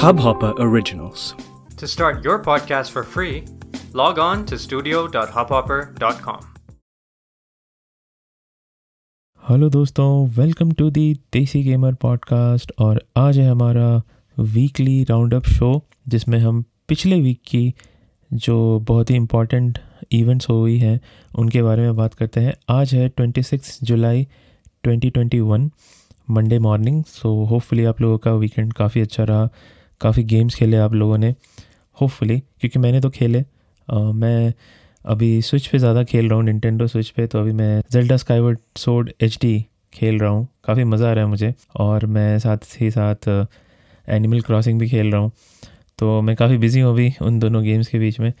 Hubhopper Originals. To start your podcast for free, log on to studio.hubhopper.com. Hello दोस्तों welcome to the desi gamer podcast और आज है हमारा weekly round up show जिसमें हम पिछले वीक की जो बहुत ही इम्पोर्टेंट इवेंट्स हुई हैं उनके बारे में बात करते हैं आज है twenty six July twenty twenty one Monday morning so hopefully आप लोगों का वीकेंड काफ़ी अच्छा रहा। काफ़ी गेम्स खेले आप लोगों ने। होपफुली क्योंकि मैंने तो खेले। आ, मैं अभी स्विच पे ज़्यादा खेल रहा हूँ निन्टेंडो स्विच पे। तो अभी मैं जेल्डा स्काईवर्ड सोड एच खेल रहा हूँ। काफ़ी मज़ा आ रहा है मुझे। और मैं साथ ही साथ एनिमल क्रॉसिंग भी खेल रहा हूँ। तो मैं काफ़ी बिज़ी हूँ अभी उन दोनों गेम्स के बीच में।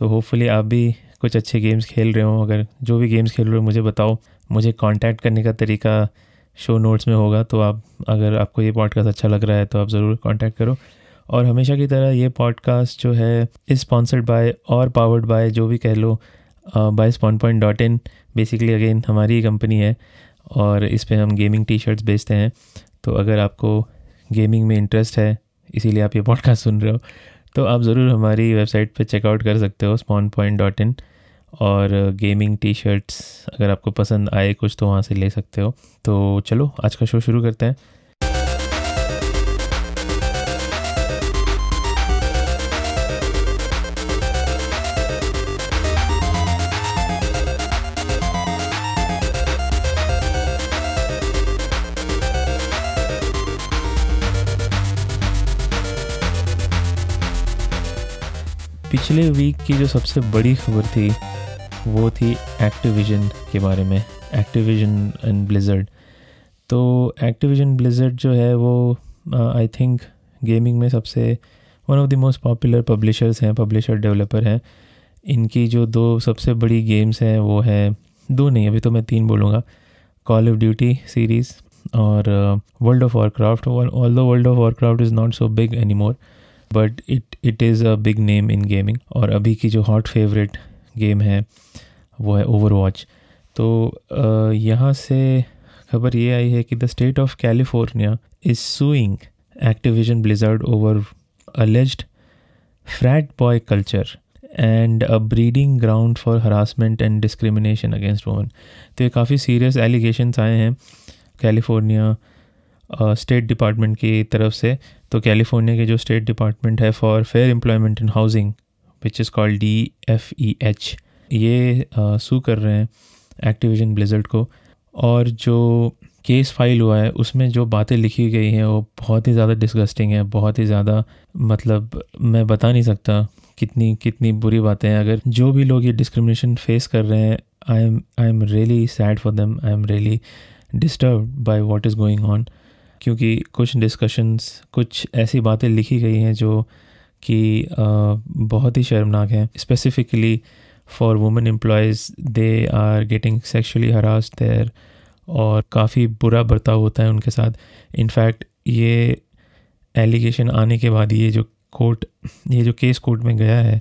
तो होपफुली आप भी कुछ अच्छे गेम्स खेल रहे हो। अगर जो भी गेम्स खेल रहे हो मुझे बताओ। मुझे कांटेक्ट करने का तरीका शो नोट्स में होगा तो आप, अगर आपको ये पॉडकास्ट अच्छा लग रहा है तो आप ज़रूर कांटेक्ट करो। और हमेशा की तरह ये पॉडकास्ट जो है इस स्पॉन्सर्ड बाय और पावर्ड बाय जो भी कह लो by spawn point dot in basically again हमारी ही कंपनी है, और इस पर हम गेमिंग टी शर्ट्स बेचते हैं। तो अगर आपको गेमिंग में इंटरेस्ट है, इसीलिए आप ये पॉडकास्ट सुन रहे हो तो आप ज़रूर हमारी वेबसाइट पे चेकआउट कर सकते हो स्पॉन पॉइंट डॉट इन और गेमिंग टी शर्ट्स अगर आपको पसंद आए कुछ तो वहाँ से ले सकते हो। तो चलो, आज का शो शुरू करते हैं। पिछले वीक की जो सबसे बड़ी खबर थी, वो थी एक्टिविजन के बारे में एक्टिविजन एंड ब्लिज़र्ड तो एक्टिविजन ब्लिज़र्ड जो है वो आई थिंक गेमिंग में सबसे one of the most popular publishers हैं पब्लिशर डेवलपर हैं। इनकी जो दो सबसे बड़ी गेम्स हैं, वो है, दो नहीं, अभी तो मैं तीन बोलूँगा। कॉल ऑफ़ ड्यूटी सीरीज़ और World of Warcraft although World of Warcraft is not so big any more but it it is a big name in gaming और अभी की जो हॉट फेवरेट गेम है, वो है ओवर वॉच तो यहाँ से खबर ये आई है कि the state of California is suing Activision Blizzard over alleged frat boy culture and a breeding ground for harassment and discrimination against woman तो ये काफ़ी सीरियस एलिगेशंस आए हैं कैलिफ़ोर्निया स्टेट डिपार्टमेंट की तरफ़ से। तो कैलिफ़ोर्निया के जो स्टेट डिपार्टमेंट है for fair employment in housing which is called D F E H ये सू कर रहे हैं एक्टिविजन ब्लिजर्ड को। और जो केस फ़ाइल हुआ है, उसमें जो बातें लिखी गई हैं, वो बहुत ही ज़्यादा डिस्गस्टिंग है, बहुत ही ज़्यादा मतलब मैं बता नहीं सकता कितनी कितनी बुरी बातें हैं। अगर जो भी लोग ये डिस्क्रिमिनेशन फेस कर रहे हैं I am I am really sad for them I am really disturb by what is going on क्योंकि कुछ डिस्कशंस कुछ ऐसी बातें लिखी गई हैं जो कि बहुत ही शर्मनाक हैं। Specifically for women employees they are getting sexually harass there और काफ़ी बुरा बर्ताव होता है उनके साथ। इनफैक्ट ये एलिगेशन आने के बाद ये जो कोर्ट ये जो केस कोर्ट में गया है,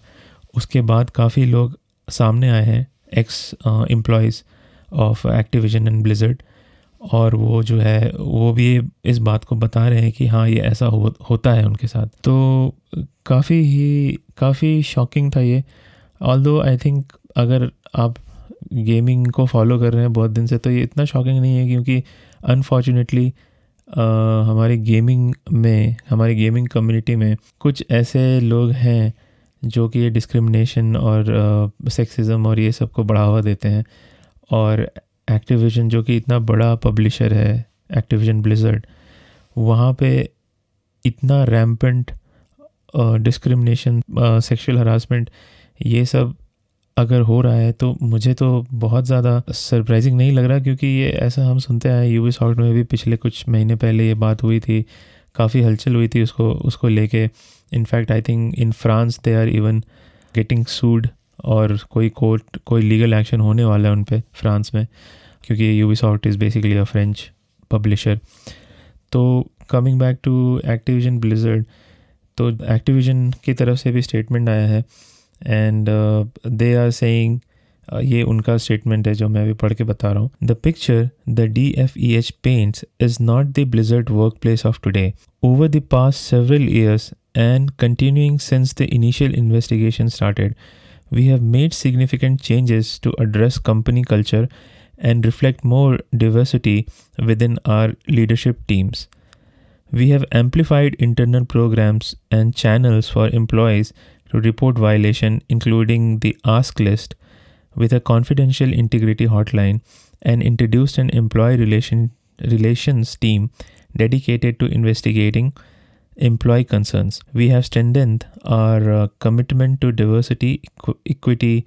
उसके बाद काफ़ी लोग सामने आए हैं ex employees of Activision and Blizzard और वो जो है, वो भी इस बात को बता रहे हैं कि हाँ ये ऐसा हो, होता है उनके साथ। तो काफ़ी ही, काफ़ी शॉकिंग था ये। ऑल दो आई थिंक अगर आप गेमिंग को फॉलो कर रहे हैं बहुत दिन से तो ये इतना शॉकिंग नहीं है क्योंकि अनफॉर्चुनेटली हमारी गेमिंग में, हमारी गेमिंग कम्युनिटी में कुछ ऐसे लोग हैं जो कि ये डिस्क्रिमिनेशन और सेक्सिज़म और ये सबको बढ़ावा देते हैं। और एक्टिविजन जो कि इतना बड़ा पब्लिशर है एक्टिविजन ब्लिजर्ड वहाँ पे इतना रैम्पेंट डिस्क्रिमिनेशन सेक्सुअल हरासमेंट ये सब अगर हो रहा है तो मुझे तो बहुत ज़्यादा सरप्राइजिंग नहीं लग रहा, क्योंकि ये ऐसा हम सुनते आए यूवी सॉफ्ट में भी पिछले कुछ महीने पहले ये बात हुई थी, काफ़ी हलचल हुई थी उसको उसको लेके। In fact I think in France they are even getting sued और कोई कोर्ट कोई लीगल एक्शन होने वाला है उन पर फ्रांस में क्योंकि Ubisoft is basically a French publisher तो coming back to Activision Blizzard तो एक्टिविजन की तरफ़ से भी स्टेटमेंट आया है एंड दे आर सेइंग ये उनका स्टेटमेंट है जो मैं अभी पढ़ के बता रहा हूँ। The picture the D F E H paints is not the Blizzard workplace of today over the past several years and continuing since the initial investigation started, we have made significant changes to address company culture and reflect more diversity within our leadership teams. We have amplified internal programs and channels for employees to report violation, including the Ask List, with a confidential integrity hotline, and introduced an employee relation, relations team dedicated to investigating employee concerns. We have strengthened our uh, commitment to diversity, equ- equity,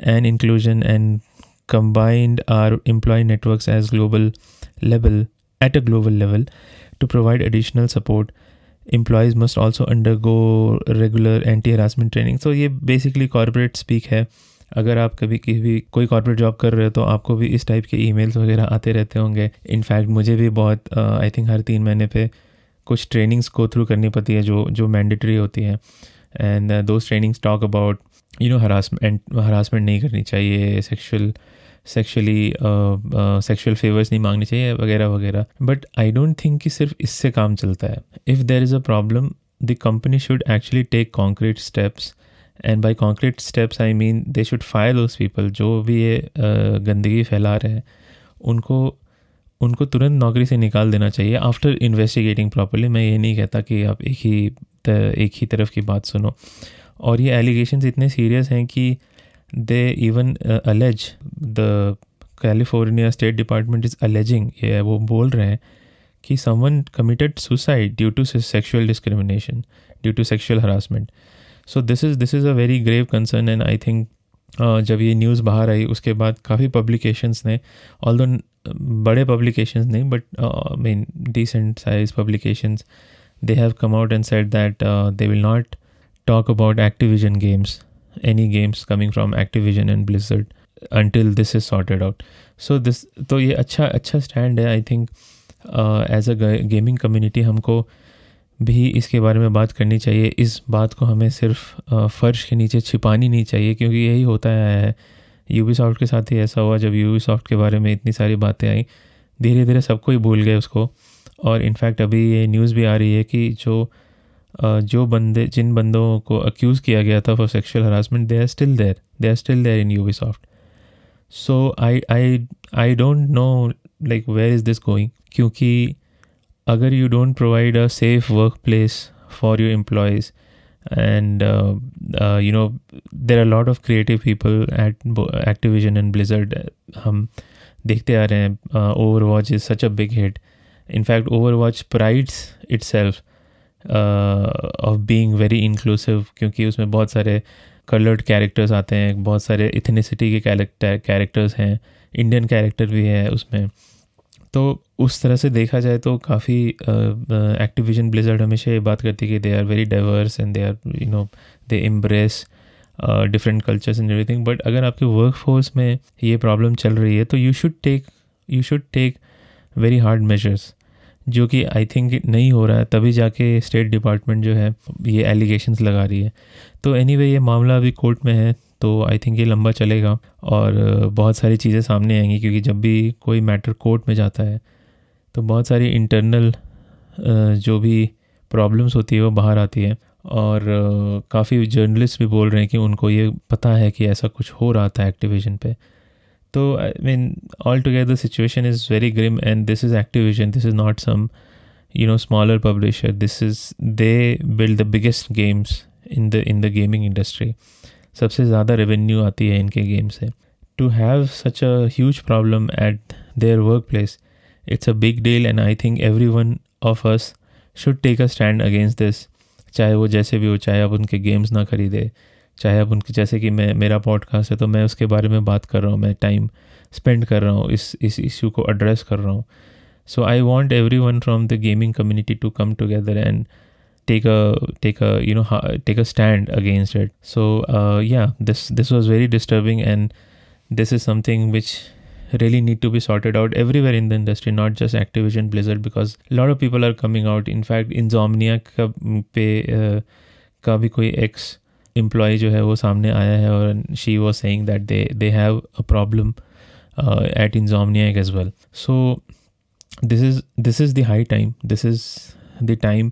and inclusion, and combined our employee networks as global level at a global level to provide additional support. Employees must also undergo regular anti-harassment training. So ये basically corporate speak है अगर आप कभी कभी कोई corporate job कर रहे हो तो आपको भी इस टाइप के ईमेल्स वगैरह आते रहते होंगे इनफैक्ट मुझे भी बहुत आई थिंक हर तीन महीने पे कुछ ट्रेनिंग्स को थ्रू करनी पड़ती है जो जो मैंडेटरी होती हैं। And those trainings talk about you know harassment harassment नहीं करनी चाहिए सेक्शुअल सेक्शुअली सेक्शुअल फेवर्स नहीं मांगनी चाहिए वगैरह वगैरह। बट आई डोंट थिंक कि सिर्फ़ इससे काम चलता है। If there is a problem the company should actually take concrete steps and by concrete steps I mean they should fire those people जो भी ये uh, गंदगी फैला रहे हैं उनको उनको तुरंत नौकरी से निकाल देना चाहिए। आफ्टर इन्वेस्टिगेटिंग प्रॉपरली मैं ये नहीं कहता कि आप एक ही एक ही तरफ़ की बात सुनो। और ये एलिगेशन इतने सीरियस हैं कि they even allege the California state department is alleging ये वो बोल रहे हैं कि someone committed suicide due to sexual discrimination due to sexual harassment so this is this is a very grave concern and I think जब ये news बाहर आई, उसके बाद काफ़ी पब्लिकेशंस ने ऑल बड़े पब्लिकेशन नहीं but I mean decent size publication they have come out and set that they will not talk about Activision games any games coming from Activision and Blizzard until this is sorted out so this तो ये अच्छा अच्छा stand है I think as a gaming community हमको भी इसके बारे में बात करनी चाहिए। इस बात को हमें सिर्फ़ uh, फ़र्श के नीचे छिपानी नहीं चाहिए, क्योंकि यही होता है यूबी सॉफ्ट के साथ ही ऐसा हुआ जब यूबी सॉफ्ट के बारे में इतनी सारी बातें आई। धीरे धीरे सबको ही भूल गए उसको। और इनफैक्ट अभी ये न्यूज़ भी आ रही है कि जो जो बंदे, जिन बंदों को अक्यूज़ किया गया था for sexual harassment they are still there they are still there in Ubisoft so I I I don't know like where is this going क्योंकि अगर you don't provide a safe work place for your employees and uh, uh, you know there are a lot of creative people at Activision and Blizzard हम देखते आ रहे हैं Overwatch is such a big hit in fact Overwatch prides itself of being very inclusive क्योंकि उसमें बहुत सारे coloured characters आते हैं बहुत सारे इथनिसिटी के कैरेक्टर कैरेक्टर्स हैं इंडियन कैरेक्टर भी है उसमें। तो उस तरह से देखा जाए तो काफ़ी एक्टिविजन ब्लिजर्ड हमेशा ये बात करती है कि they are very diverse and they are you know they embrace different cultures and everything but अगर आपके वर्क फोर्स में ये प्रॉब्लम चल रही है तो you should take you should take very hard measures जो कि आई थिंक नहीं हो रहा है तभी जाके स्टेट डिपार्टमेंट जो है ये एलिगेशंस लगा रही है। तो एनी anyway, ये मामला अभी कोर्ट में है। तो आई थिंक ये लंबा चलेगा और बहुत सारी चीज़ें सामने आएँगी क्योंकि जब भी कोई मैटर कोर्ट में जाता है तो बहुत सारी इंटरनल जो भी प्रॉब्लम्स होती है वो बाहर आती है और काफ़ी जर्नलिस्ट भी बोल रहे हैं कि उनको ये पता है कि ऐसा कुछ हो रहा था एक्टिविजन पे। तो I mean all together situation is very grim and this is Activision this is not some you know, smaller publisher. This is, they build the biggest games in the in the gaming industry. सबसे ज़्यादा revenue आती है इनके game से। To have such a huge problem at their work place it's a big deal and I think every one of us should take a stand against this चाहे वो जैसे भी हो, चाहे आप उनके गेम्स ना खरीदे, चाहे आप उनके, जैसे कि मैं, मेरा पॉडकास्ट है तो मैं उसके बारे में बात कर रहा हूँ, मैं टाइम स्पेंड कर रहा हूँ, इस इस इशू को एड्रेस कर रहा हूँ। So I want every one from the gaming community to come together and take a take a you know take a stand against it so uh, yeah this this was very disturbing and this is something which really need to be sorted out everywhere in the industry not just activision blizzard because a lot of people are coming out in fact insomniac का पे uh, का भी कोई x employ जो है वो सामने आया है और she was saying that they they have a problem at insomnia as well so this is this is the high time this is the time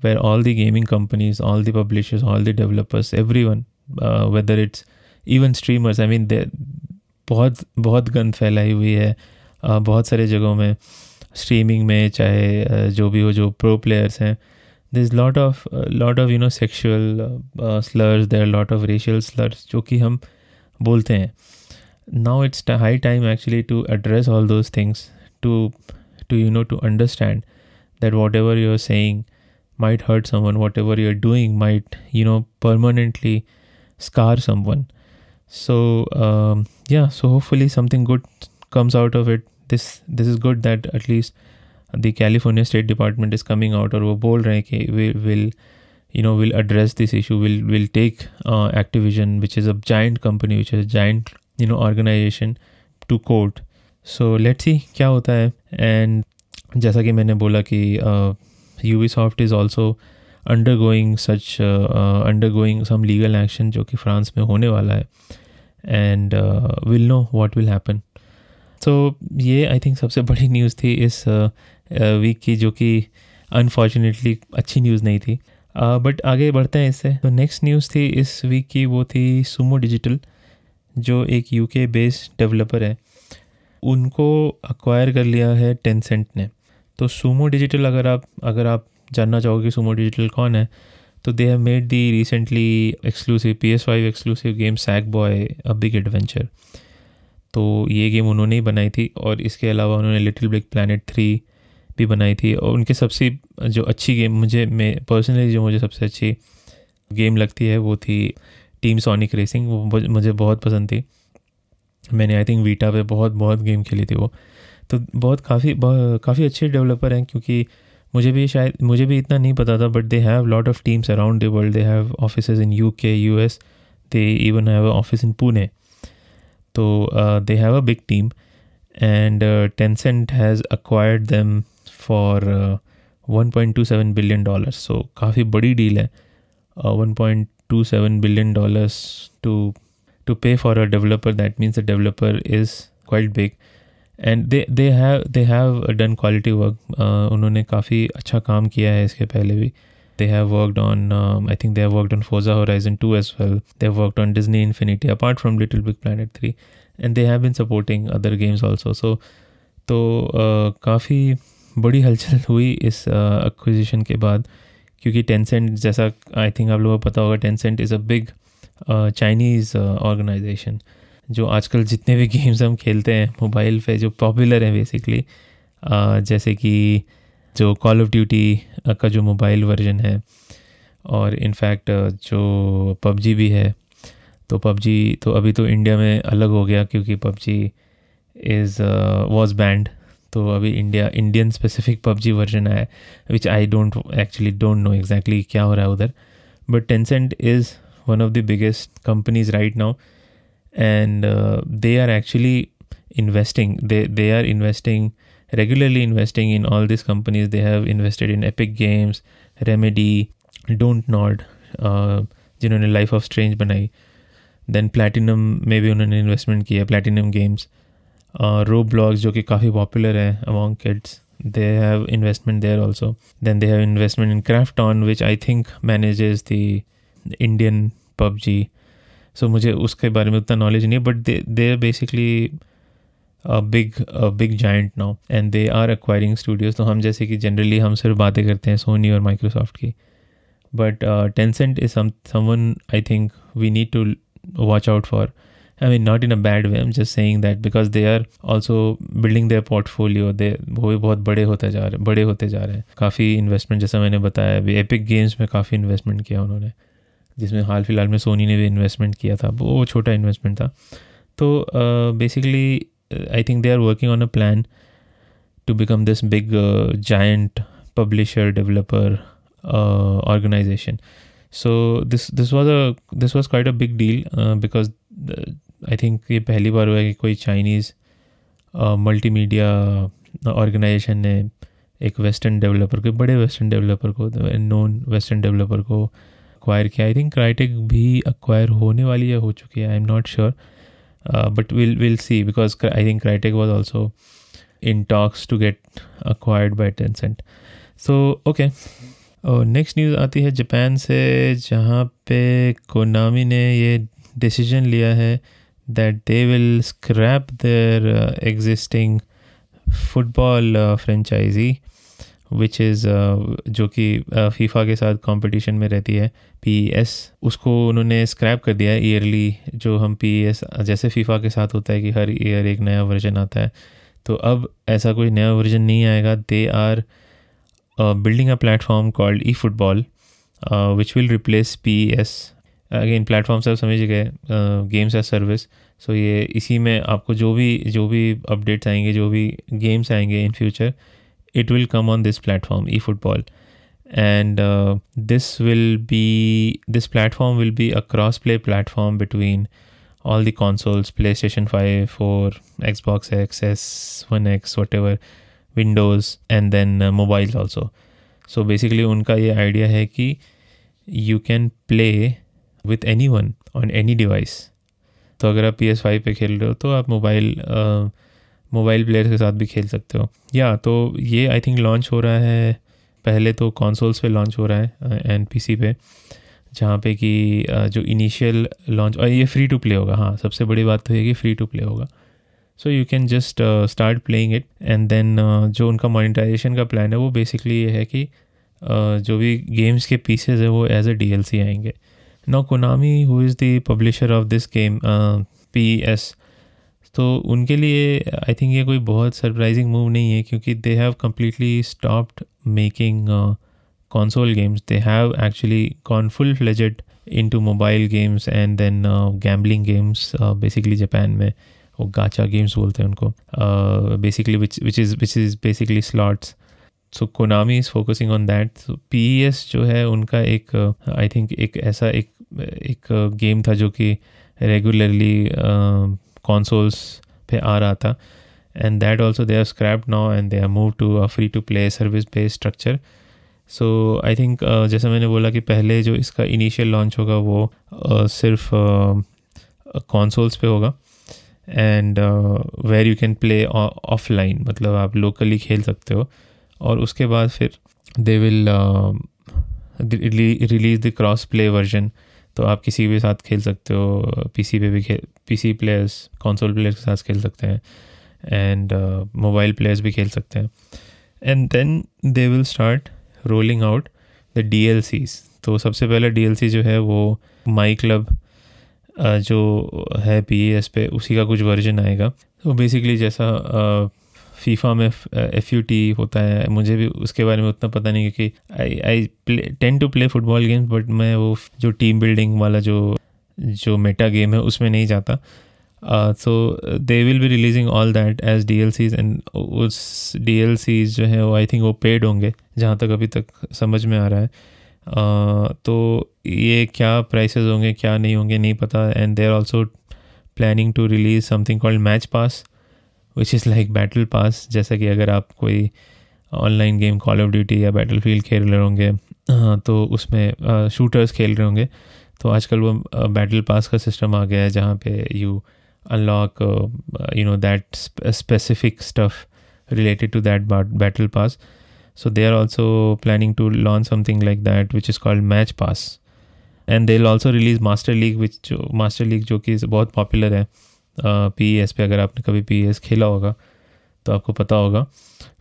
where all the gaming companies all the publishers all the developers everyone uh, whether it's even streamers i mean they बहुत बहुत गंद फैलाई हुई है uh, बहुत सारे जगहों में स्ट्रीमिंग में चाहे uh, जो भी हो जो प्रो प्लेयर्स हैं this lot of lot of you know sexual slurs there lot of racial slurs जो कि हम बोलते हैं now it's high time actually to address all those things to to you know to understand that whatever you're saying might hurt someone whatever you're doing might you know permanently scar someone so um, yeah so hopefully something good comes out of it this this is good that at least the california state department is coming out or वो बोल रहे हैं कि will will you know will address this issue will will take uh, activision which is a giant company which is a giant you know organization to court so let's see क्या होता है and जैसा कि मैंने बोला कि you soft is also undergoing such undergoing some legal action जो कि फ्रांस में होने वाला है। And will know what will happen so ये आई थिंक सबसे बड़ी न्यूज़ थी इस वीक uh, uh, की जो कि अनफॉर्चुनेटली अच्छी न्यूज़ नहीं थी। बट uh, आगे बढ़ते हैं इससे। तो नेक्स्ट न्यूज़ थी इस वीक की वो थी सुमो डिजिटल जो एक यूके बेस्ड डेवलपर है। उनको अक्वायर कर लिया है टेंसेंट ने। तो सूमो डिजिटल अगर आप अगर आप जानना चाहोगे सूमो डिजिटल कौन है तो they have made the recently exclusive P S five exclusive game Sackboy a big adventure तो ये गेम उन्होंने ही बनाई थी और इसके अलावा उन्होंने लिटिल बिग प्लानट थ्री भी बनाई थी और उनके सबसे जो अच्छी गेम मुझे, मैं पर्सनली जो मुझे सबसे अच्छी गेम लगती है वो थी टीम सोनिक रेसिंग वो मुझे बहुत पसंद थी। मैंने आई थिंक वीटा पे बहुत बहुत गेम खेली थी वो। तो बहुत काफ़ी काफ़ी अच्छे डेवलपर हैं क्योंकि मुझे भी शायद, मुझे भी इतना नहीं पता था but they have lot of teams around the world they have office in U K U S they even have office in Pune तो they have a big team and Tencent has acquired them for one point two seven billion dollars so काफ़ी बड़ी deal है। One point two seven billion dollars to to pay for a developer that means a developer is quite big. And they they have they have done quality work उन्होंने काफ़ी अच्छा काम किया है इसके पहले भी। They have worked on I think they have worked on Forza Horizon two as well they have worked on Disney Infinity apart from Little Big Planet three and they have been supporting other games also so तो काफ़ी बड़ी हलचल हुई इस acquisition के बाद। क्योंकि Tencent जैसा आई थिंक आप लोगों को पता होगा Tencent is a big Chinese organisation जो आजकल जितने भी गेम्स हम खेलते हैं मोबाइल पे जो पॉपुलर हैं बेसिकली जैसे कि जो कॉल ऑफ़ ड्यूटी का जो मोबाइल वर्जन है और इनफैक्ट जो पबजी भी है तो पबजी तो अभी तो इंडिया में अलग हो गया क्योंकि पबजी इज़ वॉज़ बैंड तो अभी India Indian specific PUBG version है which I don't actually don't know exactly क्या हो रहा है उधर but Tencent is one of the biggest companies right now and uh, they are actually investing they they are investing regularly investing in all these companies they have invested in epic games remedy don't nod uh, जिन्होंने life of strange बनाई then platinum में भी उन्होंने investment किया platinum games रो blogs जो कि काफ़ी popular है among kids they have investment there also then they have investment in krafton which i think manages the Indian PUBG so मुझे उसके बारे में उतना नॉलेज नहीं है but they are basically big big giant now and they are acquiring studios तो हम जैसे कि जनरली हम सिर्फ़ बातें करते हैं सोनी और माइक्रोसॉफ्ट की। But Tencent is someone I think we need to watch out for I mean not in a bad way am just saying that because they are also building their portfolio they वो भी बहुत बड़े होते जा रहे, बड़े होते जा रहे हैं। काफ़ी इन्वेस्टमेंट जैसा मैंने बताया, अभी एपिक गेम्स में काफ़ी इन्वेस्टमेंट किया उन्होंने। जिसमें हाल फ़िलहाल में सोनी ने भी इन्वेस्टमेंट किया था, वो छोटा इन्वेस्टमेंट था। तो basically I think they are working on a plan to become this big giant publisher developer organisation so this this was a this was quite a big deal because I think ये पहली बार हुआ है कि कोई Chinese multimedia organization ने एक western developer को, बड़े वेस्टर्न डेवलपर को नॉन वेस्टर्न डेवलपर को अक्वायर किया. आई थिंक क्राइटेक भी अक्वायर होने वाली है, हो चुकी है. I am not sure but will will see because I think Crytek was also in talks to get acquired by Tencent so okay और नेक्स्ट न्यूज़ आती है जापान से, जहाँ पे कोनामी ने ये डिसीज़न लिया है that they will scrap their existing football franchise which is जो कि फीफा के साथ कंपटीशन में रहती है पी एस उसको उन्होंने स्क्रैप कर दिया है ईयरली जो हम पी एस जैसे फीफा के साथ होता है कि हर ईयर एक नया वर्जन आता है। तो अब ऐसा कोई नया वर्जन नहीं आएगा। They are building a platform called e football which will replace P S again platform सब समझ गए गेम्स एज सर्विस सो ये इसी में आपको जो भी जो भी अपडेट्स आएँगे, जो भी गेम्स आएँगे in future it will come on this platform efootball and uh, this will be this platform will be a cross play platform between all the consoles playstation 5 4 xbox x s 1x whatever windows and then uh, mobiles also so basically उनका ये idea है कि you can play with anyone on any device तो अगर आप P S five पर खेल रहे हो तो आप मोबाइल मोबाइल प्लेयर्स के साथ भी खेल सकते हो। या तो ये आई थिंक लॉन्च हो रहा है। पहले तो कॉन्सोल्स पे लॉन्च हो रहा है एन पी सी पे जहाँ पे कि जो इनिशियल लॉन्च और ये फ्री टू प्ले होगा। हाँ सबसे बड़ी बात तो है कि फ्री टू प्ले होगा। So you can just start playing it and then जो उनका मोनिटाइजेशन का प्लान है वो बेसिकली ये है कि uh, जो भी गेम्स के पीसेज है वो as a D L C आएँगे। No Konami who is the publisher of this game P S तो उनके लिए आई थिंक ये कोई बहुत सरप्राइजिंग मूव नहीं है क्योंकि they have completely stopped making console games. They have actually gone full fledged mobile games and then uh, gambling games uh, basically japan में वो गाचा गेम्स बोलते हैं उनको basically which which is which is basically slots so Konami is focusing on that P E S जो है उनका एक I uh, think एक ऐसा एक एक गेम था जो कि रेगुलरली consoles पे आ रहा था। And that also they are scrap now and they are move to a free to play service based structure so I think जैसे मैंने बोला कि पहले जो इसका इनिशियल लॉन्च होगा वो uh, सिर्फ़ कॉन्सोल्स uh, पे होगा। And where you can play offline मतलब आप लोकली खेल सकते हो। और उसके बाद फिर they will release the cross play version तो आप किसी भी साथ खेल सकते हो पीसी पे भी खेल पीसी प्लेयर्स कंसोल प्लेयर्स के साथ खेल सकते हैं एंड मोबाइल प्लेयर्स भी खेल सकते हैं. And then they will start rolling out the D तो सबसे पहले डीएलसी जो है वो माई क्लब जो है पी एस पे, उसी का कुछ वर्जन आएगा. तो बेसिकली जैसा फीफा में एफ़ यू टी होता है। मुझे भी उसके बारे में उतना पता नहीं क्योंकि I I tend to play football games but मैं वो जो टीम बिल्डिंग वाला जो जो मेटा गेम है उसमें नहीं जाता। So they will be releasing all that as D L Cs and उस डी एल सीज जो है वो आई थिंक वो पेड होंगे जहाँ तक अभी तक समझ में आ रहा है। uh, तो ये क्या प्राइसेस होंगे क्या नहीं होंगे नहीं पता। And they are also planning to release something called match pass which is like battle pass जैसा कि अगर आप कोई online game Call of Duty या बैटल फ़ील्ड खेल रहे होंगे हाँ, तो उसमें शूटर्स खेल रहे होंगे तो आजकल वो बैटल पास का सिस्टम आ गया है जहाँ पे you unlock you know that specific stuff related to that battle pass so they are also planning to launch something like that which is called match pass and they also release master league which master league जो कि बहुत popular है P S पे अगर आपने कभी P S खेला होगा तो आपको पता होगा।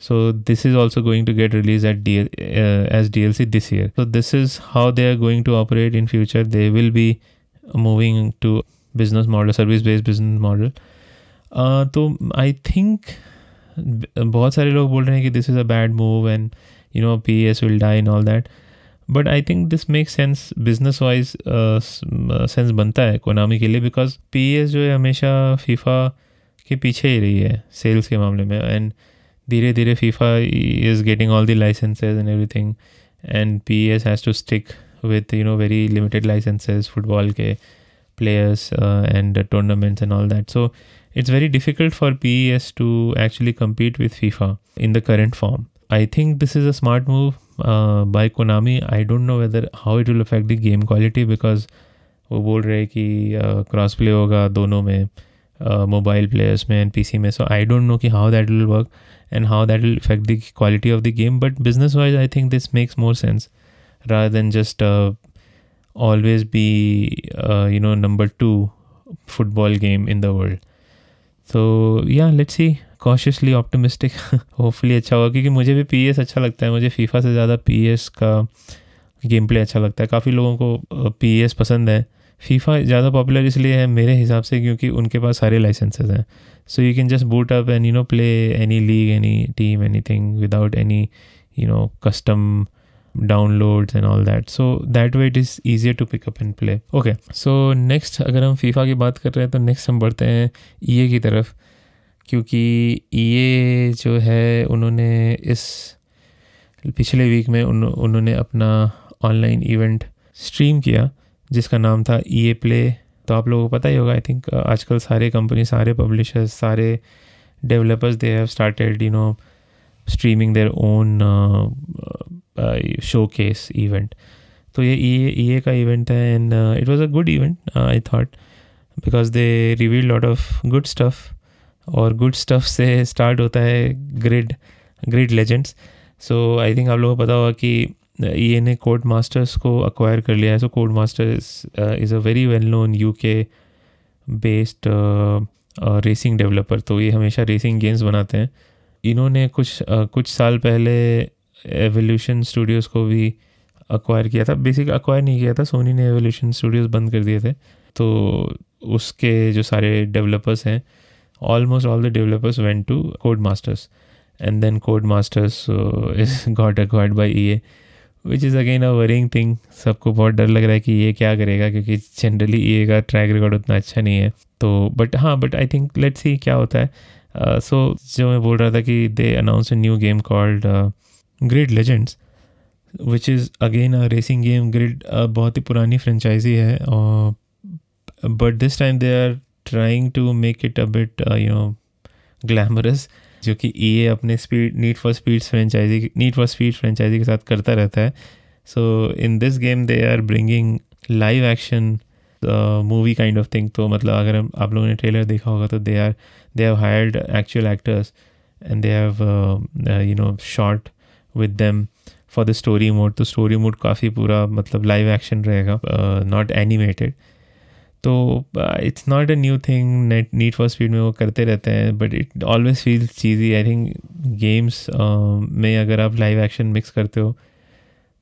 So this is also going to get release at the as D L C this year so this is how they are going to operate in future they will be moving to business model service based business model तो I think बहुत सारे लोग बोल रहे हैं कि this is a bad move and you know P S will die in all that but I think this make sense business wise sense बनता है कोनामी के लिए बिकॉज़ पी एस जो है हमेशा फीफा के पीछे ही रही है सेल्स के मामले में एंड धीरे धीरे FIFA is getting all the licences and every thing and P S has to stick with you know very limited licences football के players and tournaments and all that so it's it's very difficult for PES to actually compete with FIFA in the current form. I think this is a smart move by Konami I don't know whether how it will affect the game quality because वो बोल रहे हैं कि cross play होगा दोनों में mobile players में and PC में. सो आई डोंट नो कि how that will work and how that will affect the quality of the game but business wise I think this makes more sense rather than just uh, always be uh, you know number two football game in the world. So yeah let's see. Cautiously optimistic hopefully अच्छा होगा, क्योंकि मुझे भी P अच्छा लगता है। मुझे FIFA से ज़्यादा पी का गेम प्ले अच्छा लगता है। काफ़ी लोगों को पी पसंद है। फीफा ज़्यादा पॉपुलर इसलिए है मेरे हिसाब से, क्योंकि उनके पास सारे लाइसेंसेज हैं। So you can just boot up and you know play any league any team any thing without any you know custom downloads and all that so that way it is easier to up and play. Okay, so next, अगर हम FIFA की बात कर रहे हैं तो next हम बढ़ते हैं ई e की तरफ़। क्योंकि e जो है उन्होंने इस पिछले वीक में उन, उन्होंने अपना ऑनलाइन इवेंट स्ट्रीम किया जिसका नाम था ई ए प्ले तो आप लोगों को पता ही होगा आई थिंक आजकल सारे कंपनी सारे पब्लिशर्स सारे developers they have started you know streaming their own showcase event तो ये ई ए का इवेंट है and it was a good event I thought because they reveal lot of good stuff और good stuff से start होता है grid grid legends so I think आप लोगों को पता होगा कि ए ने कोड मास्टर्स को अक्वायर कर लिया है. So Codemasters is a very well known U K based racing developer तो ये हमेशा रेसिंग गेम्स बनाते हैं. इन्होंने कुछ uh, कुछ साल पहले एवोल्यूशन स्टूडियोज़ को भी अक्वायर किया था. बेसिक अक्वायर नहीं किया था. सोनी ने एवोल्यूशन स्टूडियोज़ बंद कर दिए थे. तो उसके जो सारे डेवलपर्स हैं the developers went to Codemasters and then Codemasters is got acquired by E A which is again a worrying thing सबको बहुत डर लग रहा है कि ये क्या करेगा क्योंकि ई ए का ट्रैक रिकॉर्ड उतना अच्छा नहीं है। तो बट हाँ but I think let's see क्या होता है। सो uh, so, जो मैं बोल रहा था कि they announce a new game called grid legends which is again a racing game grid बहुत ही पुरानी फ्रेंचाइजी है और but this time they are trying to make it a bit you know glamorous जो कि EA अपने speed need for speed franchise need for speed franchise के साथ करता रहता है। So in this game they are bringing live action movie kind of thing तो मतलब अगर आप लोगों ने ट्रेलर देखा होगा तो they are they have hired actual actors and they have you know shot with them for the story mode तो स्टोरी मोड काफ़ी पूरा मतलब लाइव एक्शन रहेगा नॉट एनिमेटेड तो it's not a new thing need need for speed में वो करते रहते हैं but it always feel cheesy I think games में अगर आप लाइव एक्शन मिक्स करते हो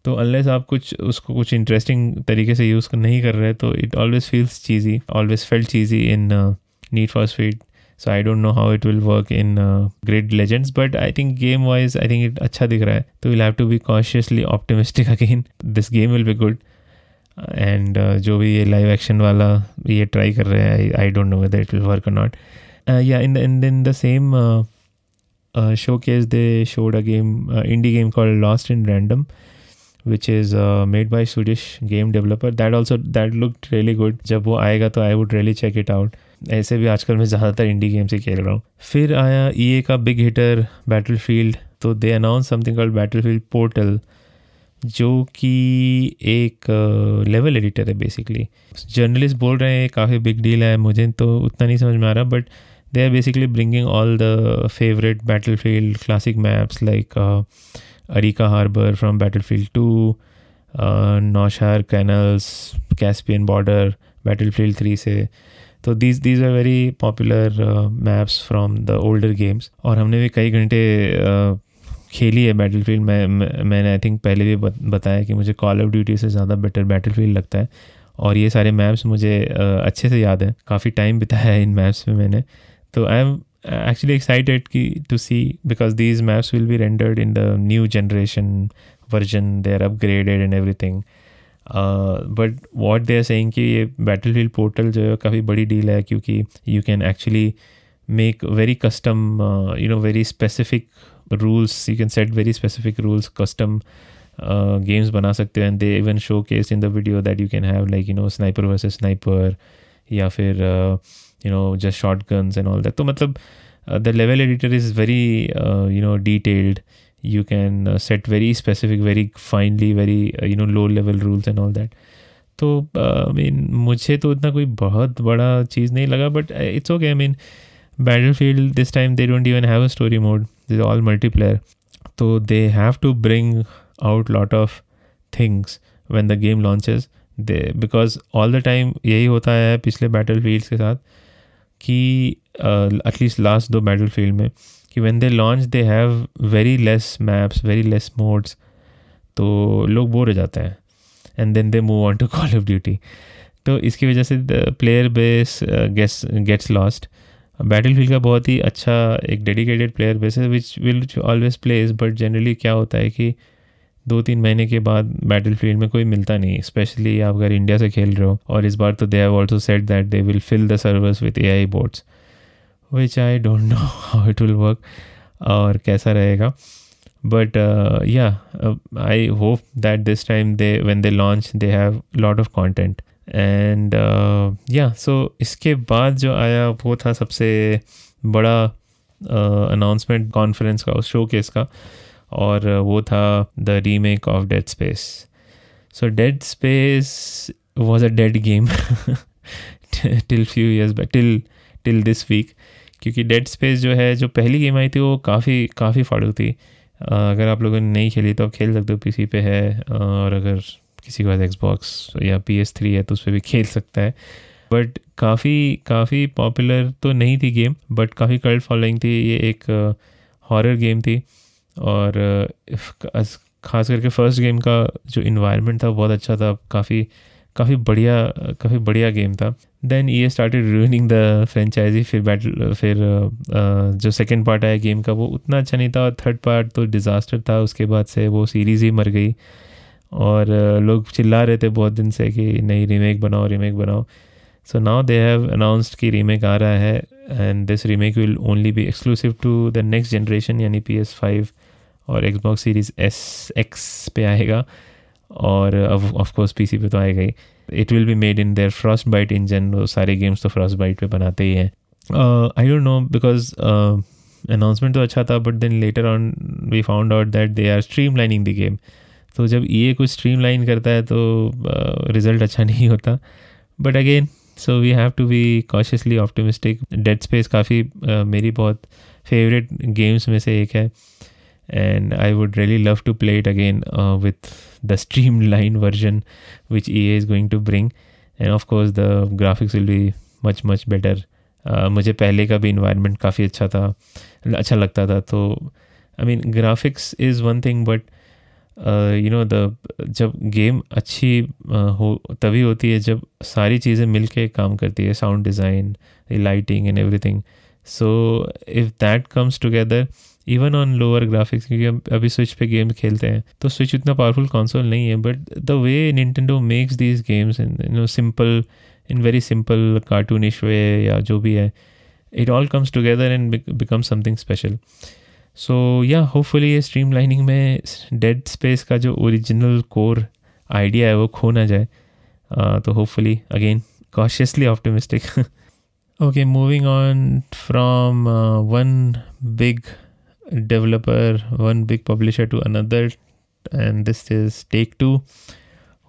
तो अनलेस आप कुछ, उसको कुछ इंटरेस्टिंग तरीके से यूज़ नहीं कर रहे तो it always feels cheesy always felt cheesy in need for speed so I don't know how it will work in great legends but I think game wise I think it अच्छा दिख रहा है. तो we'll have to be consciously optimistic again this game will be good and uh, जो भी ये live action वाला ये ट्राई कर रहे हैं I don't know whether it will work not या in in in the same showcase they showed a game indie game called lost in random which is uh, made by Swedish game developer. That also that looked really good. जब वो आएगा तो I would really check it out ऐसे भी आजकल मैं ज़्यादातर indie games ही खेल रहा हूँ फिर आया ई e का बिग हिटर बैटल फ़ील्ड तो they announce something called battlefield portal जो कि एक लेवल एडिटर है बेसिकली जर्नलिस्ट बोल रहे हैं काफ़ी बिग डील है मुझे तो उतना नहीं समझ में आ रहा but they are basically bringing all the favourite battlefield classic maps like Arica Harbor from battlefield to Noshahr canals Caspian border battlefield three से। तो these these are very popular maps from the older games और हमने भी कई घंटे uh, खेली है battle field मैं, मैंने आई थिंक पहले भी बताया कि मुझे कॉल ऑफ़ ड्यूटी से ज़्यादा बेटर बैटल फ़ील्ड लगता है। और ये सारे मैप्स मुझे अच्छे से याद हैं। काफ़ी टाइम बिताया है इन मैप्स में मैंने। तो आई एम एक्चुअली एक्साइटेड कि to see because these maps will be rendered in the new generation version they are upgraded and everything but what they are saying कि ये बैटल फ़ील्ड पोर्टल जो है काफ़ी बड़ी डील है क्योंकि you can actually make very custom you know very specific rules you can set very specific rules custom games बना सकते हो and they even showcase in the video that you can have like you know sniper versus sniper या फिर you know just shotguns and all that तो मतलब the level editor is very you know detailed you can set very specific very finally very you know low level rules and all that तो I mean मुझे तो इतना कोई बहुत बड़ा चीज़ नहीं लगा but it's okay I mean battlefield this time they don't even have a story mode this all multiplayer तो they have to bring out lot of things when the game launches they because all the time यही होता है पिछले battle fields के साथ कि at least last दो battlefield में, कि when they launch they have very less maps very less modes तो लोग बोर हो जाते हैं. And then they move on to call of duty तो इसकी वजह से player base gets lost battlefield का बहुत ही अच्छा एक डेडिकेटेड प्लेयर बेस है which will always place but generally क्या होता है कि दो तीन महीने के बाद बैटल फ़ील्ड में कोई मिलता नहीं स्पेशली आप अगर इंडिया से खेल रहे हो, और इस बार तो they have also set that they will fill the servers with A I bots which I don't know how it will work और कैसा रहेगा। But yeah I hope that this time they when they launch they have lot of content. And yeah so इसके बाद जो आया वो था सबसे बड़ा अनाउंसमेंट uh, कॉन्फ्रेंस का उस शो केस का। और वो था the remake of dead space so dead space was a dead game till few years till till this week क्योंकि डेड स्पेस जो है जो पहली गेम आई थी वो काफ़ी काफ़ी फाड़ू थी। अगर आप लोगों ने नहीं खेली तो आप खेल सकते हो पीसी पे है। और अगर किसी के पास एक्सबॉक्स या पी एस थ्री है तो उस पर भी खेल सकता है। बट काफ़ी काफ़ी पॉपुलर तो नहीं थी गेम बट काफ़ी कल्ट फॉलोइंग थी। ये एक हॉरर गेम थी और ख़ास करके फ़र्स्ट गेम का जो इन्वायरमेंट था बहुत अच्छा था। काफ़ी काफ़ी बढ़िया काफ़ी बढ़िया गेम था। देन ये स्टार्टेड रूनिंग द फ्रेंचाइजी फिर बैटल फिर जो सेकेंड पार्ट आया गेम का वो उतना अच्छा नहीं था। और थर्ड पार्ट तो डिज़ास्टर था, उसके बाद से वो सीरीज़ ही मर गई। और लोग चिल्ला रहे थे बहुत दिन से कि नहीं रीमेक बनाओ रीमेक बनाओ। So now they have announced कि रीमेक आ रहा है and this remake will only be exclusive to the next generation यानी पी एस फाइव और एक्सबॉक्स सीरीज़ एस एक्स पे आएगा। और, अब ऑफकोर्स पी सी पे तो आएगा ही। It will be made in their frostbite engine वो सारे गेम्स तो फ्रॉस्ट बाइट पे बनाते ही हैं। I don't know because announcement तो अच्छा था but then later on we found out that they are streamlining the game तो जब ये कुछ स्ट्रीम लाइन करता है तो रिज़ल्ट अच्छा नहीं होता। But again so we have to be cautiously optimistic dead space काफ़ी मेरी बहुत फेवरेट गेम्स में से एक है। And I would really love to play it again with the streamline version which E is going to bring and of course the graphics will be much much better मुझे पहले का भी environment काफ़ी अच्छा था अच्छा लगता था। तो I mean graphics is one thing but you know the जब गेम अच्छी हो, तभी होती है जब सारी चीज़ें मिल के काम करती है sound design lighting and everything so if that comes together even on lower graphics क्योंकि हम अभी स्विच पे गेम खेलते हैं तो स्विच उतना पावरफुल कंसोल नहीं है but the way Nintendo makes these games in you know simple in very simple cartoonish way या जो भी है it all comes together and become something special so yeah hopefully ये स्ट्रीम लाइनिंग में dead space का जो original core idea है वो खो ना जाए। Uh, तो hopefully again cautiously optimistic okay moving on from one big developer, one big publisher to another, and this is Take Two,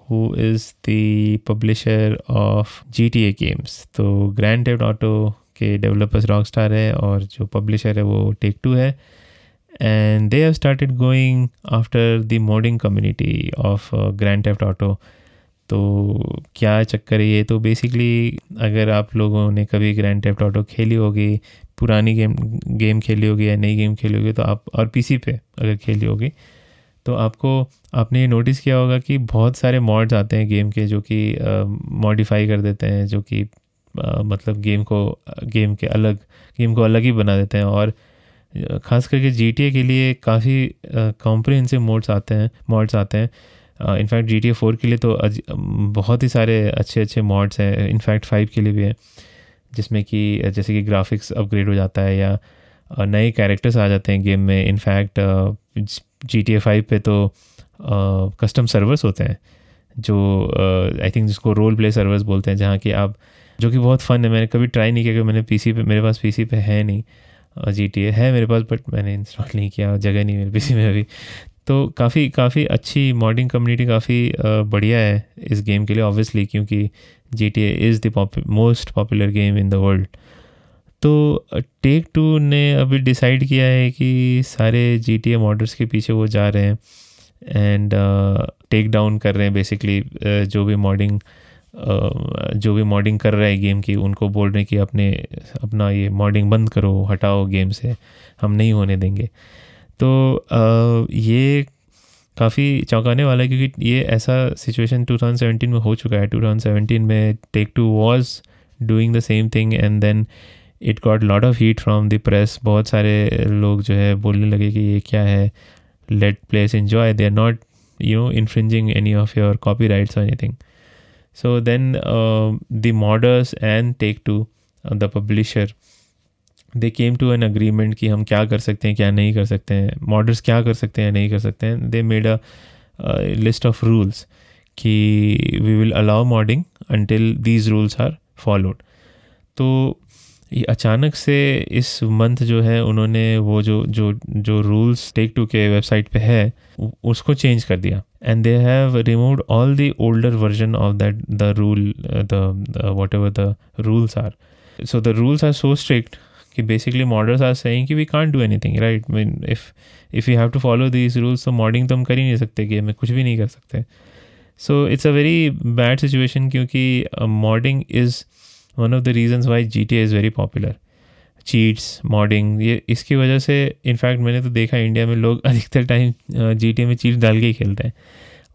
who is the publisher of GTA games. तो grand auto के developers Rockstar है और जो publisher है वो take to है। And they have started going after the modding community of grand theft auto तो क्या चक्कर है ये? तो बेसिकली अगर आप लोगों ने कभी ग्रैंड थेफ्ट ऑटो खेली होगी, पुरानी गेम गेम खेली होगी या नई गेम खेली होगी तो आप और पीसी पे अगर खेली होगी तो आपको, आपने ये नोटिस किया होगा कि बहुत सारे मॉड्स आते हैं गेम के जो कि मॉडिफाई कर देते हैं, जो कि मतलब गेम को गेम के अलग गेम को अलग ही बना देते हैं और ख़ास करके GTA के लिए काफ़ी कॉम्प्रिहेंसिव मोड्स आते हैं मॉड्स आते हैं। In fact G T A four के लिए तो बहुत ही सारे अच्छे अच्छे मॉड्स हैं। इनफैक्ट फाइव के लिए भी हैं। जिसमें कि जैसे कि ग्राफिक्स अपग्रेड हो जाता है या नए कैरेक्टर्स आ जाते हैं गेम में। In fact G T A five पे तो कस्टम सर्वर्स होते हैं। जो आई थिंक जिसको रोल प्ले सर्वर्स बोलते हैं, जहाँ कि आप, जो कि बहुत फ़न है। मैंने कभी ट्राई नहीं किया क्योंकि मैंने पीसी पे, मेरे पास पीसी पे है नहीं। जी टी ए है मेरे पास बट मैंने इंस्टॉल नहीं किया जगह नहीं मेरे पीसी में अभी तो काफ़ी काफ़ी अच्छी मॉडिंग कम्युनिटी काफ़ी बढ़िया है इस गेम के लिए ऑब्वियसली क्योंकि G T A is the most popular game in the world तो टेक टू ने अभी डिसाइड किया है कि सारे जी टी ए मॉडल्स के पीछे वो जा रहे हैं एंड टेक डाउन कर रहे हैं बेसिकली uh, जो भी मॉडिंग uh, जो भी मॉडिंग कर रहा है गेम की, उनको बोल रहे हैं कि अपने, अपना ये मॉडिंग बंद करो, हटाओ गेम से, हम नहीं होने देंगे। तो ये काफ़ी चौंकाने वाला है क्योंकि ये ऐसा सिचुएशन 2017 में हो चुका है। 2017 में take two was doing the same thing and then it got lot of heat from the press बहुत सारे लोग जो है बोलने लगे कि ये क्या है? Let players enjoy they are not you know infringing any of your copyrights और anything so then the modders and take two the publisher they came to an agreement कि हम क्या कर सकते हैं, क्या नहीं कर सकते हैं। मॉडर्स क्या कर सकते हैं, नहीं कर सकते हैं? They made a list of rules कि we will allow modding until these rules are followed तो अचानक से इस मंथ जो है, उन्होंने वो जो जो जो रूल्स टेक टू के वेबसाइट पे है उसको चेंज कर दिया। And they have removed all the older version of that the rule the whatever the rules are so the rules are so strict कि बेसिकली मॉडल्स आर सेइंग कि we can't do anything right mean if if you have to follow these rules तो modding तो हम कर ही नहीं सकते game में कुछ भी नहीं कर सकते। So it's a very bad situation क्योंकि modding is one of the reasons why G T is very popular cheats modding ये इसकी वजह से इनफैक्ट मैंने तो देखा इंडिया में लोग अधिकतर टाइम जी टी में चीट डाल के ही खेलते हैं।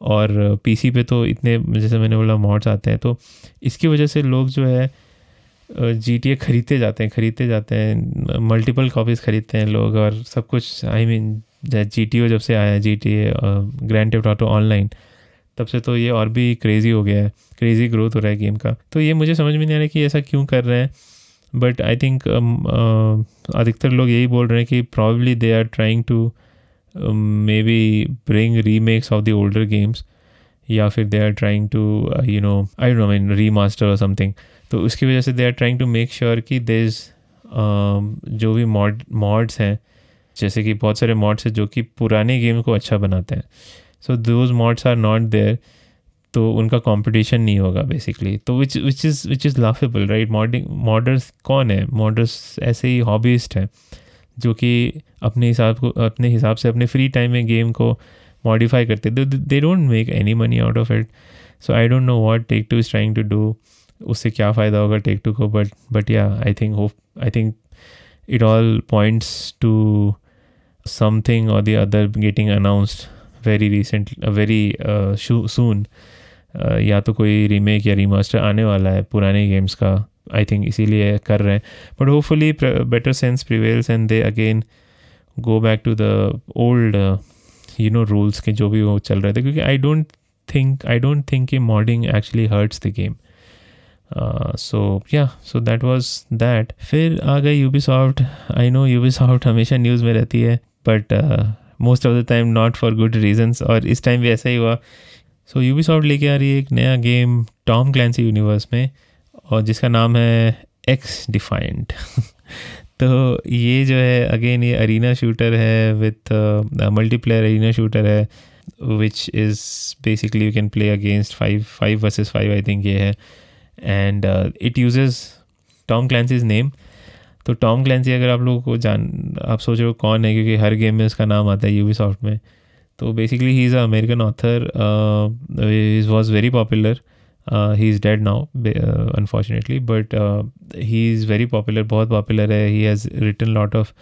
और पी सी पे तो इतने, जैसे मैंने बोला मॉड्स आते हैं तो इसकी वजह से लोग जो है जी टी ए ख़रीदते जाते हैं, ख़रीदते जाते हैं मल्टीपल कॉपीज़ ख़रीदते हैं लोग, और सब कुछ I mean G T O जब से आया G T A Grand Theft Auto Online तब से तो ये और भी क्रेज़ी हो गया है क्रेज़ी ग्रोथ हो रहा है गेम का। तो ये मुझे समझ में नहीं आ रहा कि ऐसा क्यों कर रहे हैं बट आई थिंक अधिकतर लोग यही बोल रहे हैं कि probably they are trying to maybe bring remakes of the older games या फिर they are trying to you know I don't mean remaster और समथिंग तो उसकी वजह से they are trying to make sure कि दे इज़ जो भी मॉड मॉड्स हैं, जैसे कि बहुत सारे मॉड्स हैं जो कि पुराने गेम को अच्छा बनाते हैं। So those mods are not there तो उनका कंपटीशन नहीं होगा बेसिकली तो which which is which is laughable right modding modders कौन है? मॉडर्स ऐसे ही हॉबीस्ट हैं, जो कि अपने हिसाब को, अपने हिसाब से अपने फ्री टाइम में गेम को मॉडिफाई करते they don't make any money out of it so I don't know what Take Two is trying to do उससे क्या फ़ायदा होगा टेक टू को? बट बट या I think hope I think it all points to something और the other getting announced very recent very soon या तो कोई रीमेक या रीमास्टर आने वाला है पुराने गेम्स का आई थिंक इसीलिए कर रहे हैं। But hopefully better sense prevails and they again go back to the old you know rules के जो भी वो चल रहे थे। क्योंकि I don't think I don't think कि modding actually hurts the game so या सो दैट वॉज़ दैट फिर आ गए Ubisoft I know Ubisoft हमेशा न्यूज़ में रहती है but most of the time not for good reasons और इस टाइम भी ऐसा ही हुआ। सो यूबी सॉफ्ट लेके आ रही है एक नया गेम टॉम क्लैंसी यूनिवर्स में, और जिसका नाम है एक्स डिफाइंड तो ये जो है अगेन ये अरीना शूटर है विथ मल्टीप्लेयर अरीना शूटर है which is basically you can play against five five versus five I think ये है. And it uses Tom Clancy's name तो टॉम क्लैंसी अगर आप लोगों को जान, आप सोच रहे हो कौन है, क्योंकि हर गेम में उसका नाम आता है यूवी सॉफ्ट में तो basically he is a American author is was very popular he is dead now unfortunately but he is very popular बहुत पॉपुलर है he has written lot of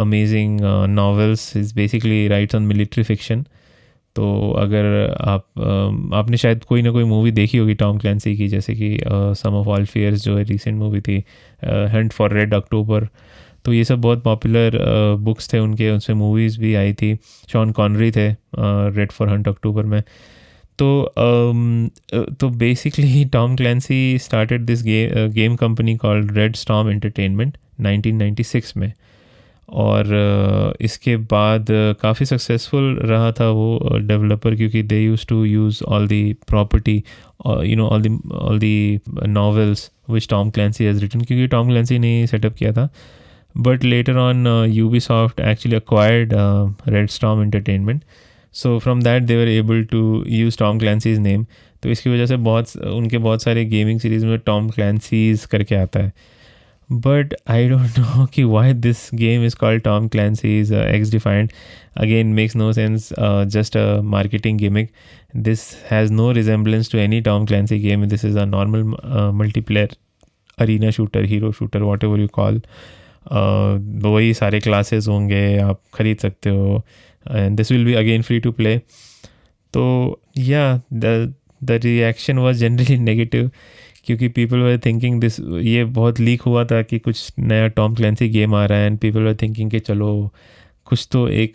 amazing novels is basically writes on military fiction तो अगर आप आपने शायद कोई ना कोई मूवी देखी होगी टॉम क्लैंसी की, जैसे कि सम ऑफ़ ऑल फियर्स जो है रिसेंट मूवी थी हंट फॉर रेड अक्टूबर तो ये सब बहुत पॉपुलर बुक्स थे उनके उनसे मूवीज़ भी आई थी। शॉन कॉनरी थे रेड फॉर हंट अक्टूबर में। तो तो basically Tom Clancy started this game company called Red Storm Entertainment 1996 में। और इसके बाद काफ़ी सक्सेसफुल रहा था वो डेवलपर क्योंकि they use to use all the property you know all the all the novels which Tom Clancy has written क्योंकि टॉम क्लैंसी ने सेटअप किया था। But later on uh, ubisoft actually acquired uh, red storm entertainment so from that they were able to use tom clancy's name तो इसकी वजह से बहुत उनके बहुत सारे गेमिंग सीरीज़ में टॉम क्लैंसीज करके आता है। बट आई डोंट नो कि why this game is called Tom Clancy's XDefiant again makes no sense just a marketing gimmick this has no resemblance to any Tom Clancy game this is a normal multiplayer arena shooter hero shooter whatever you call वही सारे classes होंगे, आप ख़रीद सकते हो and this will be again free to play तो या the the reaction was generally negative क्योंकि पीपल वर थिंकिंग दिस ये बहुत लीक हुआ था कि कुछ नया टॉम क्लैंसी गेम आ रहा है एंड पीपल वर थिंकिंग कि चलो, कुछ तो एक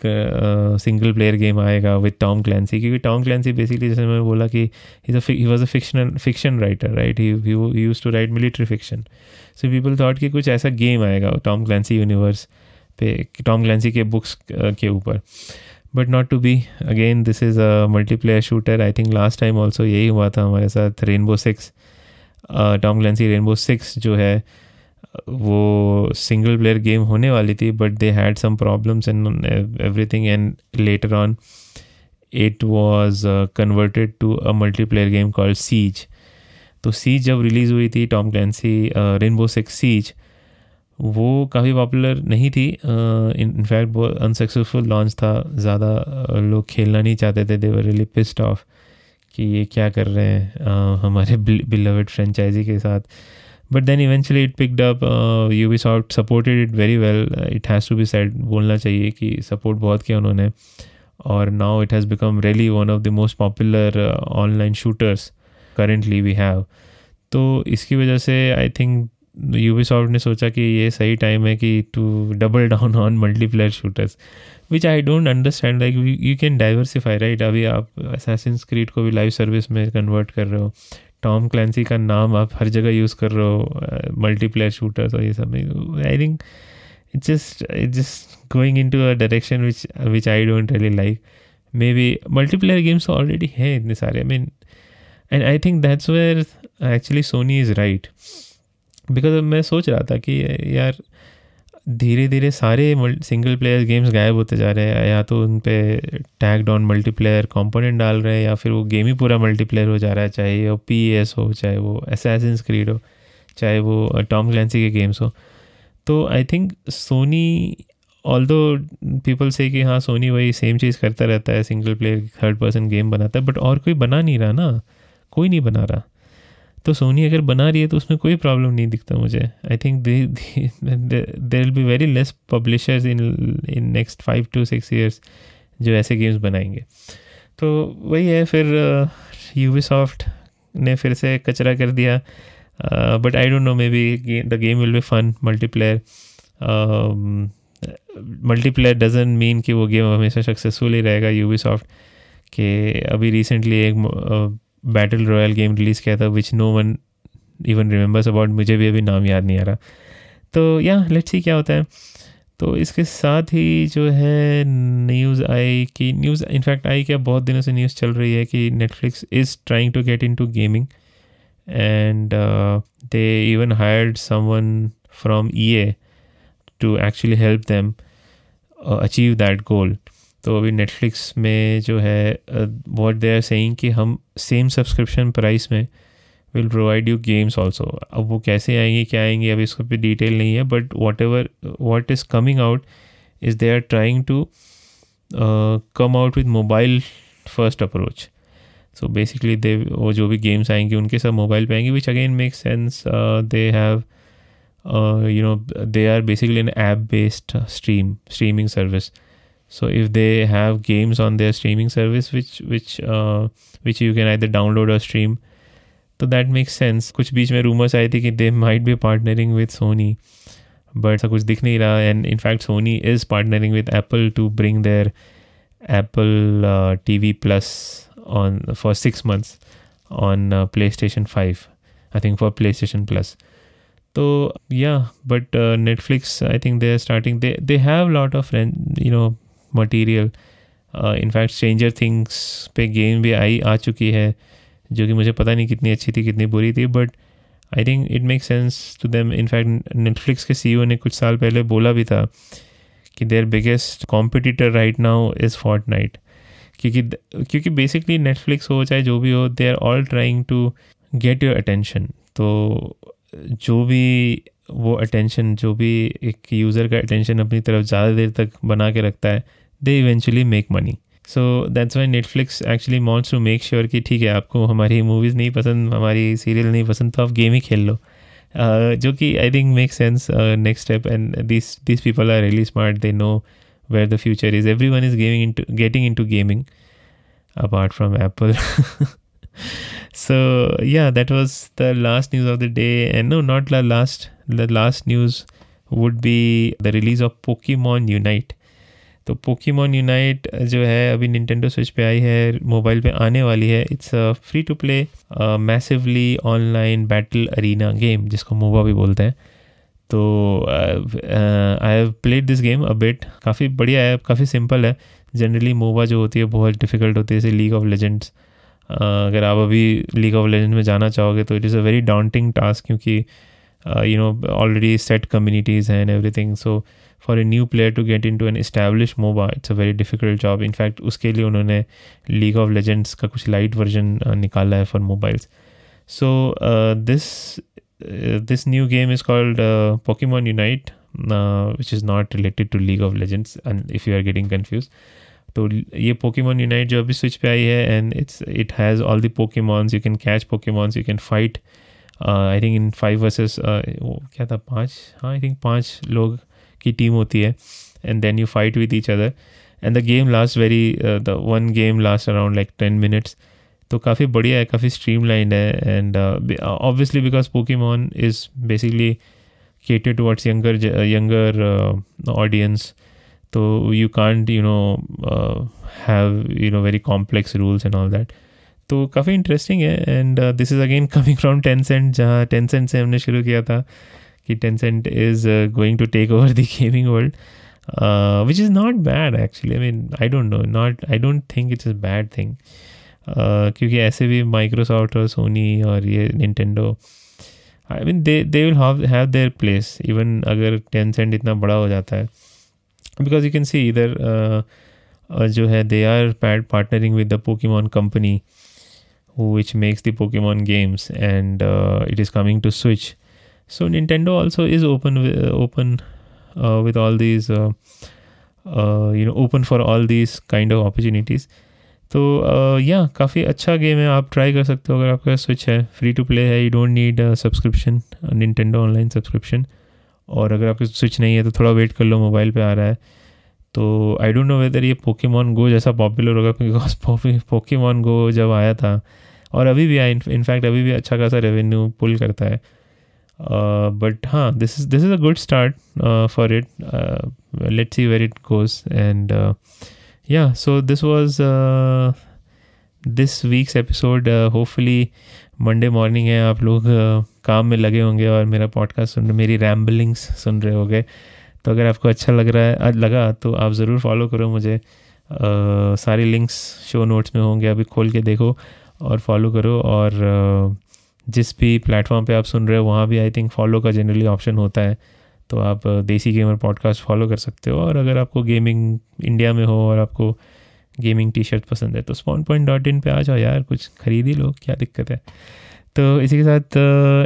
सिंगल प्लेयर गेम आएगा विद टॉम क्लैंसी क्योंकि टॉम क्लैंसी बेसिकली जैसे मैंने बोला कि he was a fiction fiction writer right he use to write military fiction so people thought कि कुछ ऐसा गेम आएगा टॉम क्लैंसी यूनिवर्स पे टॉम क्लैंसी के बुक्स के ऊपर. But not to be again this is a multiplayer shooter I think last time also यही हुआ था हमारे साथ Rainbow Six Tom Clancy Rainbow Six जो है, वो सिंगल प्लेयर गेम होने वाली थी but they had some problems in everything and later on it was converted to a multiplayer game called Siege तो सीज जब रिलीज़ हुई थी Tom Clancy Rainbow Six Siege वो काफ़ी पॉपुलर नहीं थी इनफैक्ट वो अनसक्सेसफुल लॉन्च था, ज़्यादा लोग खेलना नहीं चाहते थे they were really pissed off कि ये क्या कर रहे हैं uh, हमारे बिलवड फ्रेंचाइजी के साथ। But then eventually it picked up Ubisoft supported it very well it has to be said बोलना चाहिए कि सपोर्ट बहुत किया उन्होंने। और now it has become really one of the most popular online shooters currently we have तो इसकी वजह से आई थिंक यू ने सोचा कि ये सही टाइम है कि to double down on multiplayer shooters which I don't understand like you can diversify right अभी आप असैसिन क्रीड को भी लाइव सर्विस में कन्वर्ट कर रहे हो। टॉम क्लैंसी का नाम आप हर जगह यूज़ कर रहे हो मल्टीप्लेयर शूटर्स और ये सब I think it's just it's just going into a direction which which I don't really like maybe multiplayer games already हैं इतने सारे I mean and I think that's where actually Sony is right because मैं सोच रहा था कि यार धीरे धीरे सारे सिंगल प्लेयर गेम्स गायब होते जा रहे हैं, या तो उन पर टैग डाउन मल्टीप्लेयर कंपोनेंट डाल रहे हैं, या फिर वो गेम ही पूरा मल्टीप्लेयर हो जा रहा है, चाहे वो पी एस हो, चाहे वो एसेसिन स्क्रीड हो, चाहे वो टॉम क्लैंसी के गेम्स हो। तो I think Sony although people say कि हाँ सोनी वही सेम चीज़ करता रहता है single player third person game बनाता है बट और कोई बना नहीं रहा ना। कोई नहीं बना रहा। तो सोनी अगर बना रही है तो उसमें कोई प्रॉब्लम नहीं दिखता मुझे। I think there will be very less publishers in in next five to six years जो ऐसे गेम्स बनाएँगे। तो वही है, फिर यूवी सॉफ्ट ने फिर से कचरा कर दिया। But I don't know maybe the game will be fun multiplayer multiplayer doesn't mean कि वो गेम हमेशा सक्सेसफुल ही रहेगा यूवी सॉफ्ट के। अभी रिसेंटली एक बैटल रॉयल गेम रिलीज़ किया था which no one even remembers about मुझे भी अभी नाम याद नहीं आ रहा। तो या लेट्स सी क्या होता है। तो इसके साथ ही जो है न्यूज़ आई कि न्यूज़ इनफैक्ट आई क्या? बहुत दिनों से न्यूज़ चल रही है कि Netflix is trying to get into gaming and they even hired someone from E A to actually help them achieve that goal तो अभी नेटफ्लिक्स में जो है वॉट दे आर सेइंग कि हम सेम सब्सक्रिप्शन प्राइस में will provide you games also अब वो कैसे आएँगे, क्या आएँगे, अभी इसको भी डिटेल नहीं है but whatever what is coming out is they are trying to come out with mobile first approach so basically they वो जो भी गेम्स आएँगे उनके सब मोबाइल पे आएँगे which again make sense they have you know they are basically an app based stream streaming service so if they have games on their streaming service which which uh, which you can either download or stream तो that makes sense कुछ बीच में rumours आए थे कि they might be partnering with Sony but ऐसा कुछ दिख नहीं रहा. And in fact Sony is partnering with Apple to bring their Apple T V plus on for six months on PlayStation five I think for PlayStation plus तो या but Netflix I think they are starting they they have lot of you know material in fact Stranger Things पे game भी आई, आ चुकी है, जो कि मुझे पता नहीं कितनी अच्छी थी, कितनी बुरी थी but I think it make sense to them in fact Netflix के सी ने कुछ साल पहले बोला भी था कि their biggest competitor right now is Fortnite क्योंकि क्योंकि बेसिकली नेटफ्लिक्स हो, चाहे जो भी हो they are all trying to get your attention तो जो भी वो अटेंशन जो भी एक यूज़र का अटेंशन अपनी तरफ़ ज़्यादा देर तक बना के रखता है they eventually make money so that's why Netflix actually wants to make sure कि ठीक है, आपको हमारी मूवीज़ नहीं पसंद, हमारी सीरियल नहीं पसंद तो आप गेम ही खेल लो। जो कि I think make sense next step and this this people are really smart they know where the future is every is gaming getting into gaming apart from Apple so, yeah, that was the last news of the day, and no, not the last. The last news would be the release of pokemon unite. तो Pokemon Unite जो है, अभी Nintendo Switch पे आई है mobile पे आने वाली है। It's free to play massively online battle arena game जिसको मोबा भी बोलते हैं। तो I have played this game a bit काफ़ी बढ़िया है, काफ़ी सिंपल है। जनरली मोबा जो होती है, बहुत डिफ़िकल्ट होती है जैसे लीग ऑफ़ लेजेंड्स अगर आप अभी लीग ऑफ़ लेजेंड में जाना चाहोगे तो it is a very daunting task क्योंकि you know already set communities हैं and everything so for a new player to get into an establish MOBA it's a very difficult job in fact उसके लिए उन्होंने league of legends का कुछ light version निकाला है for mobiles so this this new game is called Pokemon Unite which is not related to League of Legends and if you are getting confuse तो ये Pokemon unite जो अभी switch पे आई है and it's it has all the Pokemons you can catch Pokemons you can fight I think in five versus क्या था? पाँच? हाँ आई थिंक पाँच लोग की टीम होती है and then you fight with each other and the game last very the one game last around like ten minutes तो काफ़ी बढ़िया है काफ़ी स्ट्रीम लाइंड है and obviously because Pokemon is basically younger younger uh, audience. So you can't you know uh, have you know very complex rules and all that. तो काफ़ी interesting है and this is again coming from Tencent जहाँ Tencent से हमने शुरू किया था कि Tencent is going to take over the gaming world which is not bad actually I mean I don't know not I don't think it's a bad thing क्योंकि ऐसे भी माइक्रोसॉफ्ट और सोनी और ये Nintendo I mean they will have their place even अगर Tencent इतना बड़ा हो जाता है। बिकॉज़ यू कैन सी इधर जो है they are paid partnering with the Pokemon company which makes the pokemon games and uh, it is coming to switch so nintendo also is open with, uh, open uh, with all these uh, uh, you know open for all these kind of opportunities तो या काफ़ी अच्छा game है आप try कर सकते हो अगर आपका स्विच है फ्री टू प्ले है you don't need subscription Nintendo online subscription और अगर आपके स्विच नहीं है तो थोड़ा वेट कर लो मोबाइल पे आ रहा है तो आई डोंट नो वेदर ये पोकेमॉन गो जैसा पॉपुलर होगा बिकॉज़ पोकेमॉन गो जब आया था और अभी भी आया इनफैक्ट अभी भी अच्छा खासा रेवेन्यू पुल करता है। बट हाँ this is this is a good start for it let see where it goes and या so this was this week's episode hopefully Monday morning है आप लोग uh, काम में लगे होंगे और मेरा पॉडकास्ट सुन रहे मेरी रैम्बलिंग्स सुन रहे होंगे। तो अगर आपको अच्छा लग रहा है लगा तो आप ज़रूर फॉलो करो मुझे। Uh, सारे लिंक्स शो नोट्स में होंगे अभी खोल के देखो। और फॉलो करो और uh, जिस भी प्लेटफॉर्म पे आप सुन रहे हो वहाँ भी आई थिंक फॉलो का जनरली ऑप्शन होता है। तो आप देसी गेमर पॉडकास्ट फॉलो कर सकते हो और अगर आपको गेमिंग इंडिया में हो और आपको गेमिंग टी शर्ट पसंद है तो स्पॉन पॉइंट डॉट इन पर आ जाओ यार कुछ खरीद ही लो क्या दिक्कत है। तो इसी के साथ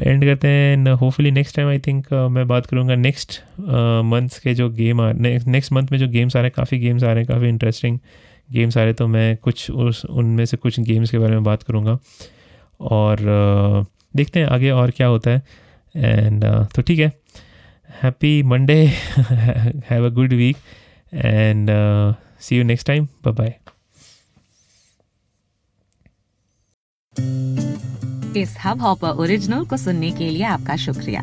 एंड करते हैं hopefully next time I think मैं बात करूँगा नेक्स्ट मंथ्स के जो गेम आ नेक्स्ट मंथ में जो गेम्स आ रहे हैं काफ़ी गेम्स आ रहे हैं काफ़ी इंटरेस्टिंग गेम्स आ रहे तो मैं कुछ उस, उनमें से कुछ गेम्स के बारे में बात करूँगा। और देखते हैं आगे और क्या होता है। एंड तो ठीक है। Happy Monday have a good week and see you next time bye bye इस हब हॉपर ओरिजिनल को सुनने के लिए आपका शुक्रिया।